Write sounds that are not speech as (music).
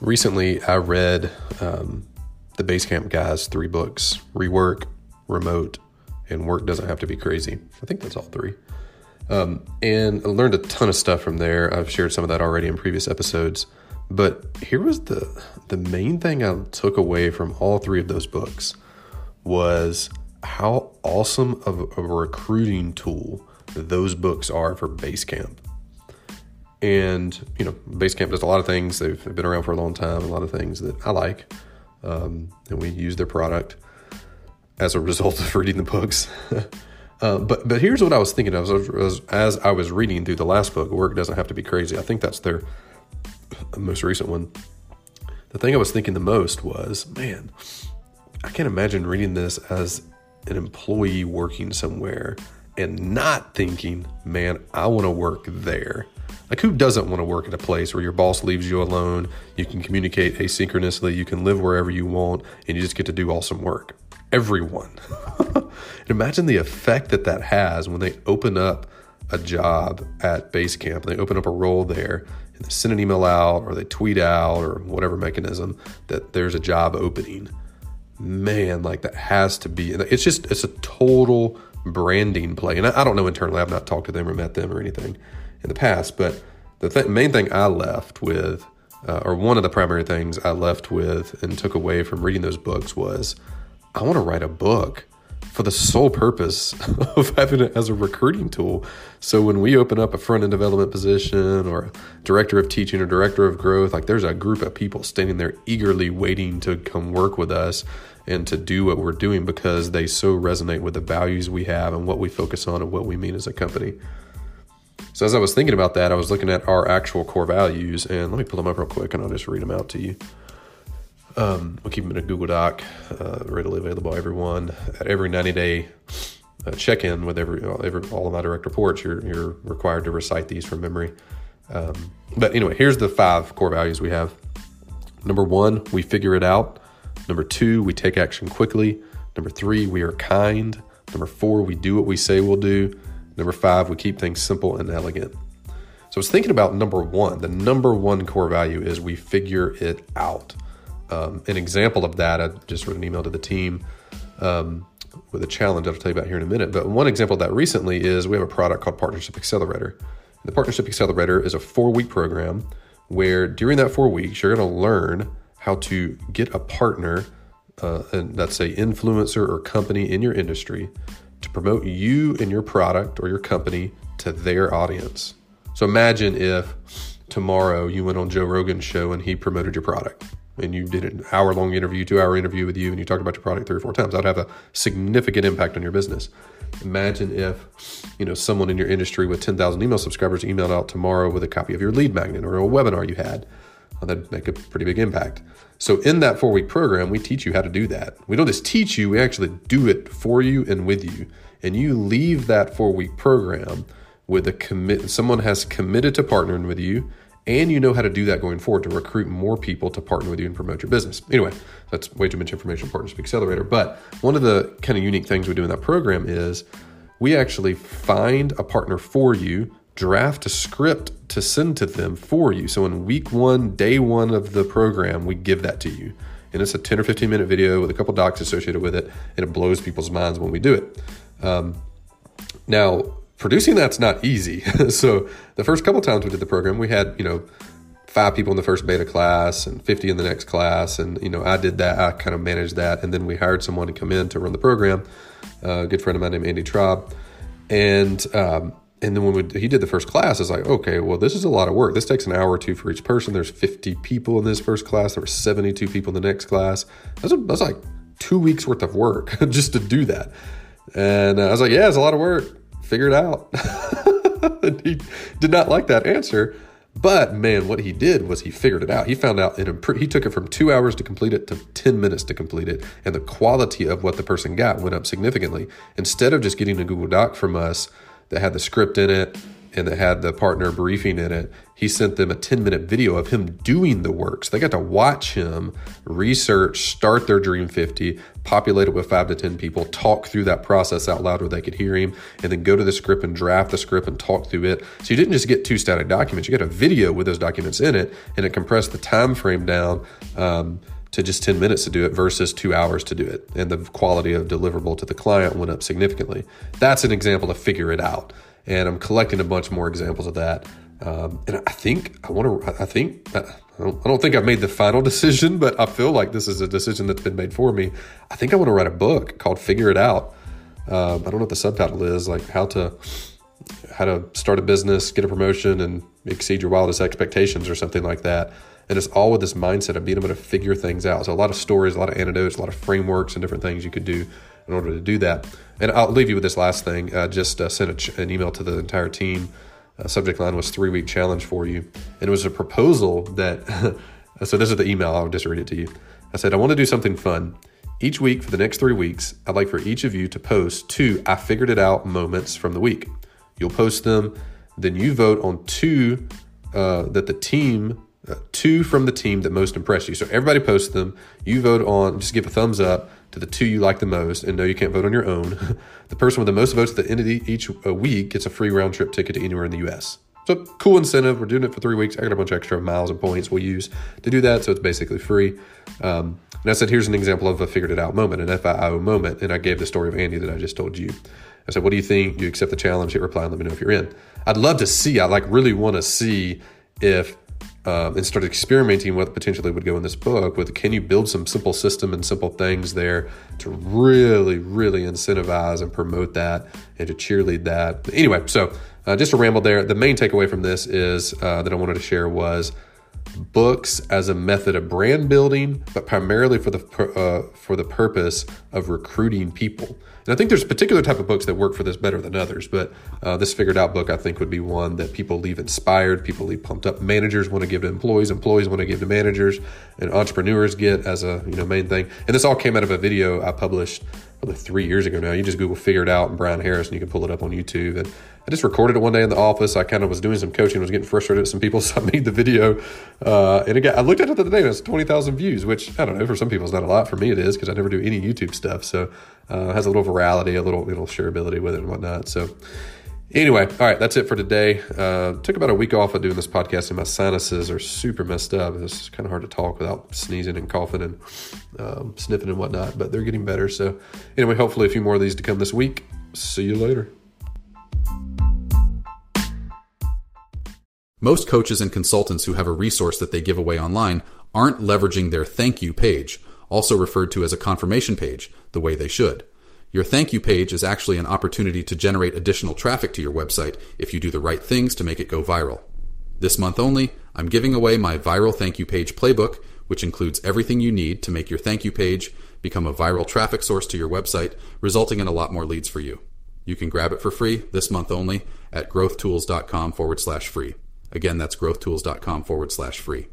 recently I read um, the Basecamp guys' three books Rework, Remote, and Work Doesn't Have to Be Crazy. I think that's all three. Um, and I learned a ton of stuff from there. I've shared some of that already in previous episodes. But here was the the main thing I took away from all three of those books was how awesome of a recruiting tool those books are for Basecamp. And you know, Basecamp does a lot of things. They've been around for a long time. A lot of things that I like, um, and we use their product as a result (laughs) of reading the books. (laughs) uh, but but here's what I was thinking of as, as I was reading through the last book. Work doesn't have to be crazy. I think that's their (clears throat) most recent one. The thing I was thinking the most was, man, I can't imagine reading this as an employee working somewhere and not thinking, man, I want to work there. Like, who doesn't want to work at a place where your boss leaves you alone? You can communicate asynchronously, you can live wherever you want, and you just get to do awesome work. Everyone. (laughs) and imagine the effect that that has when they open up a job at Basecamp, they open up a role there, and they send an email out or they tweet out or whatever mechanism that there's a job opening. Man, like that has to be, it's just, it's a total branding play. And I, I don't know internally, I've not talked to them or met them or anything in the past. But the th- main thing I left with, uh, or one of the primary things I left with and took away from reading those books was I want to write a book for the sole purpose (laughs) of having it as a recruiting tool. So when we open up a front end development position or director of teaching or director of growth, like there's a group of people standing there eagerly waiting to come work with us and to do what we're doing because they so resonate with the values we have and what we focus on and what we mean as a company. So as I was thinking about that, I was looking at our actual core values, and let me pull them up real quick, and I'll just read them out to you. Um, we'll keep them in a Google Doc, uh, readily available to everyone. At every 90 day uh, check in with every, every all of my direct reports, you're, you're required to recite these from memory. Um, but anyway, here's the five core values we have. Number one, we figure it out. Number two, we take action quickly. Number three, we are kind. Number four, we do what we say we'll do. Number five, we keep things simple and elegant. So I was thinking about number one. The number one core value is we figure it out. Um, an example of that, I just wrote an email to the team um, with a challenge I'll tell you about here in a minute. But one example of that recently is we have a product called Partnership Accelerator. The Partnership Accelerator is a four week program where during that four weeks, you're going to learn how to get a partner, uh, and let's say influencer or company in your industry to promote you and your product or your company to their audience. So imagine if tomorrow you went on Joe Rogan's show and he promoted your product and you did an hour long interview, two hour interview with you, and you talked about your product three or four times. That'd have a significant impact on your business. Imagine if, you know, someone in your industry with 10,000 email subscribers emailed out tomorrow with a copy of your lead magnet or a webinar you had. Well, that'd make a pretty big impact. So in that four week program, we teach you how to do that. We don't just teach you, we actually do it for you and with you. And you leave that four week program with a commit someone has committed to partnering with you and you know how to do that going forward to recruit more people to partner with you and promote your business. Anyway, that's way too much information partnership accelerator. But one of the kind of unique things we do in that program is we actually find a partner for you draft a script to send to them for you. So in week one, day one of the program, we give that to you. And it's a 10 or 15 minute video with a couple docs associated with it, and it blows people's minds when we do it. Um, now, producing that's not easy. (laughs) so the first couple times we did the program, we had, you know, five people in the first beta class and 50 in the next class. And, you know, I did that, I kind of managed that. And then we hired someone to come in to run the program, uh, a good friend of mine named Andy Traub. And, um, and then when we, he did the first class, it's like, okay, well, this is a lot of work. This takes an hour or two for each person. There's 50 people in this first class. There were 72 people in the next class. That's, a, that's like two weeks worth of work (laughs) just to do that. And uh, I was like, yeah, it's a lot of work. Figure it out. (laughs) he did not like that answer. But man, what he did was he figured it out. He found out it improved. He took it from two hours to complete it to 10 minutes to complete it. And the quality of what the person got went up significantly. Instead of just getting a Google Doc from us, that had the script in it and that had the partner briefing in it, he sent them a 10 minute video of him doing the work. So they got to watch him research, start their Dream 50, populate it with five to 10 people, talk through that process out loud where they could hear him, and then go to the script and draft the script and talk through it. So you didn't just get two static documents, you got a video with those documents in it, and it compressed the time frame down. Um, to just 10 minutes to do it versus two hours to do it. And the quality of deliverable to the client went up significantly. That's an example to figure it out. And I'm collecting a bunch more examples of that. Um, and I think I want to, I think, I don't, I don't think I've made the final (laughs) decision, but I feel like this is a decision that's been made for me. I think I want to write a book called Figure It Out. Um, I don't know what the subtitle is, like how to, how to start a business, get a promotion, and exceed your wildest expectations, or something like that. And it's all with this mindset of being able to figure things out. So a lot of stories, a lot of anecdotes, a lot of frameworks, and different things you could do in order to do that. And I'll leave you with this last thing. I just uh, sent ch- an email to the entire team. Uh, subject line was three week challenge for you, and it was a proposal that. (laughs) so this is the email. I'll just read it to you. I said I want to do something fun. Each week for the next three weeks, I'd like for each of you to post two I figured it out moments from the week. You'll post them, then you vote on two uh, that the team uh, two from the team that most impressed you. So everybody posts them. You vote on, just give a thumbs up to the two you like the most. And no, you can't vote on your own. (laughs) the person with the most votes at the end of each uh, week gets a free round trip ticket to anywhere in the U.S. So cool incentive. We're doing it for three weeks. I got a bunch of extra miles and points we'll use to do that. So it's basically free. Um, and I said, here's an example of a figured it out moment, an FIO moment. And I gave the story of Andy that I just told you. I said, what do you think? You accept the challenge, hit reply, and let me know if you're in. I'd love to see, I like really want to see if um, and started experimenting what potentially would go in this book with can you build some simple system and simple things there to really really incentivize and promote that and to cheerlead that? Anyway so uh, just a ramble there the main takeaway from this is uh, that i wanted to share was books as a method of brand building but primarily for the uh, for the purpose of recruiting people and I think there's a particular type of books that work for this better than others, but uh, this figured out book I think would be one that people leave inspired, people leave pumped up. Managers want to give to employees, employees want to give to managers, and entrepreneurs get as a you know main thing. And this all came out of a video I published three years ago now. You just Google "Figure It Out" and Brian Harris, and you can pull it up on YouTube. And I just recorded it one day in the office. I kind of was doing some coaching, was getting frustrated with some people, (laughs) so I made the video. Uh, and again, I looked at it the other day, and it's twenty thousand views, which I don't know for some people it's not a lot. For me, it is because I never do any YouTube stuff. So uh, has a little virality, a little little shareability with it and whatnot. So. Anyway, all right, that's it for today. Uh, took about a week off of doing this podcast, and my sinuses are super messed up. It's kind of hard to talk without sneezing and coughing and um, sniffing and whatnot, but they're getting better. So, anyway, hopefully, a few more of these to come this week. See you later. Most coaches and consultants who have a resource that they give away online aren't leveraging their thank you page, also referred to as a confirmation page, the way they should. Your thank you page is actually an opportunity to generate additional traffic to your website if you do the right things to make it go viral. This month only, I'm giving away my viral thank you page playbook, which includes everything you need to make your thank you page become a viral traffic source to your website, resulting in a lot more leads for you. You can grab it for free this month only at growthtools.com forward slash free. Again, that's growthtools.com forward slash free.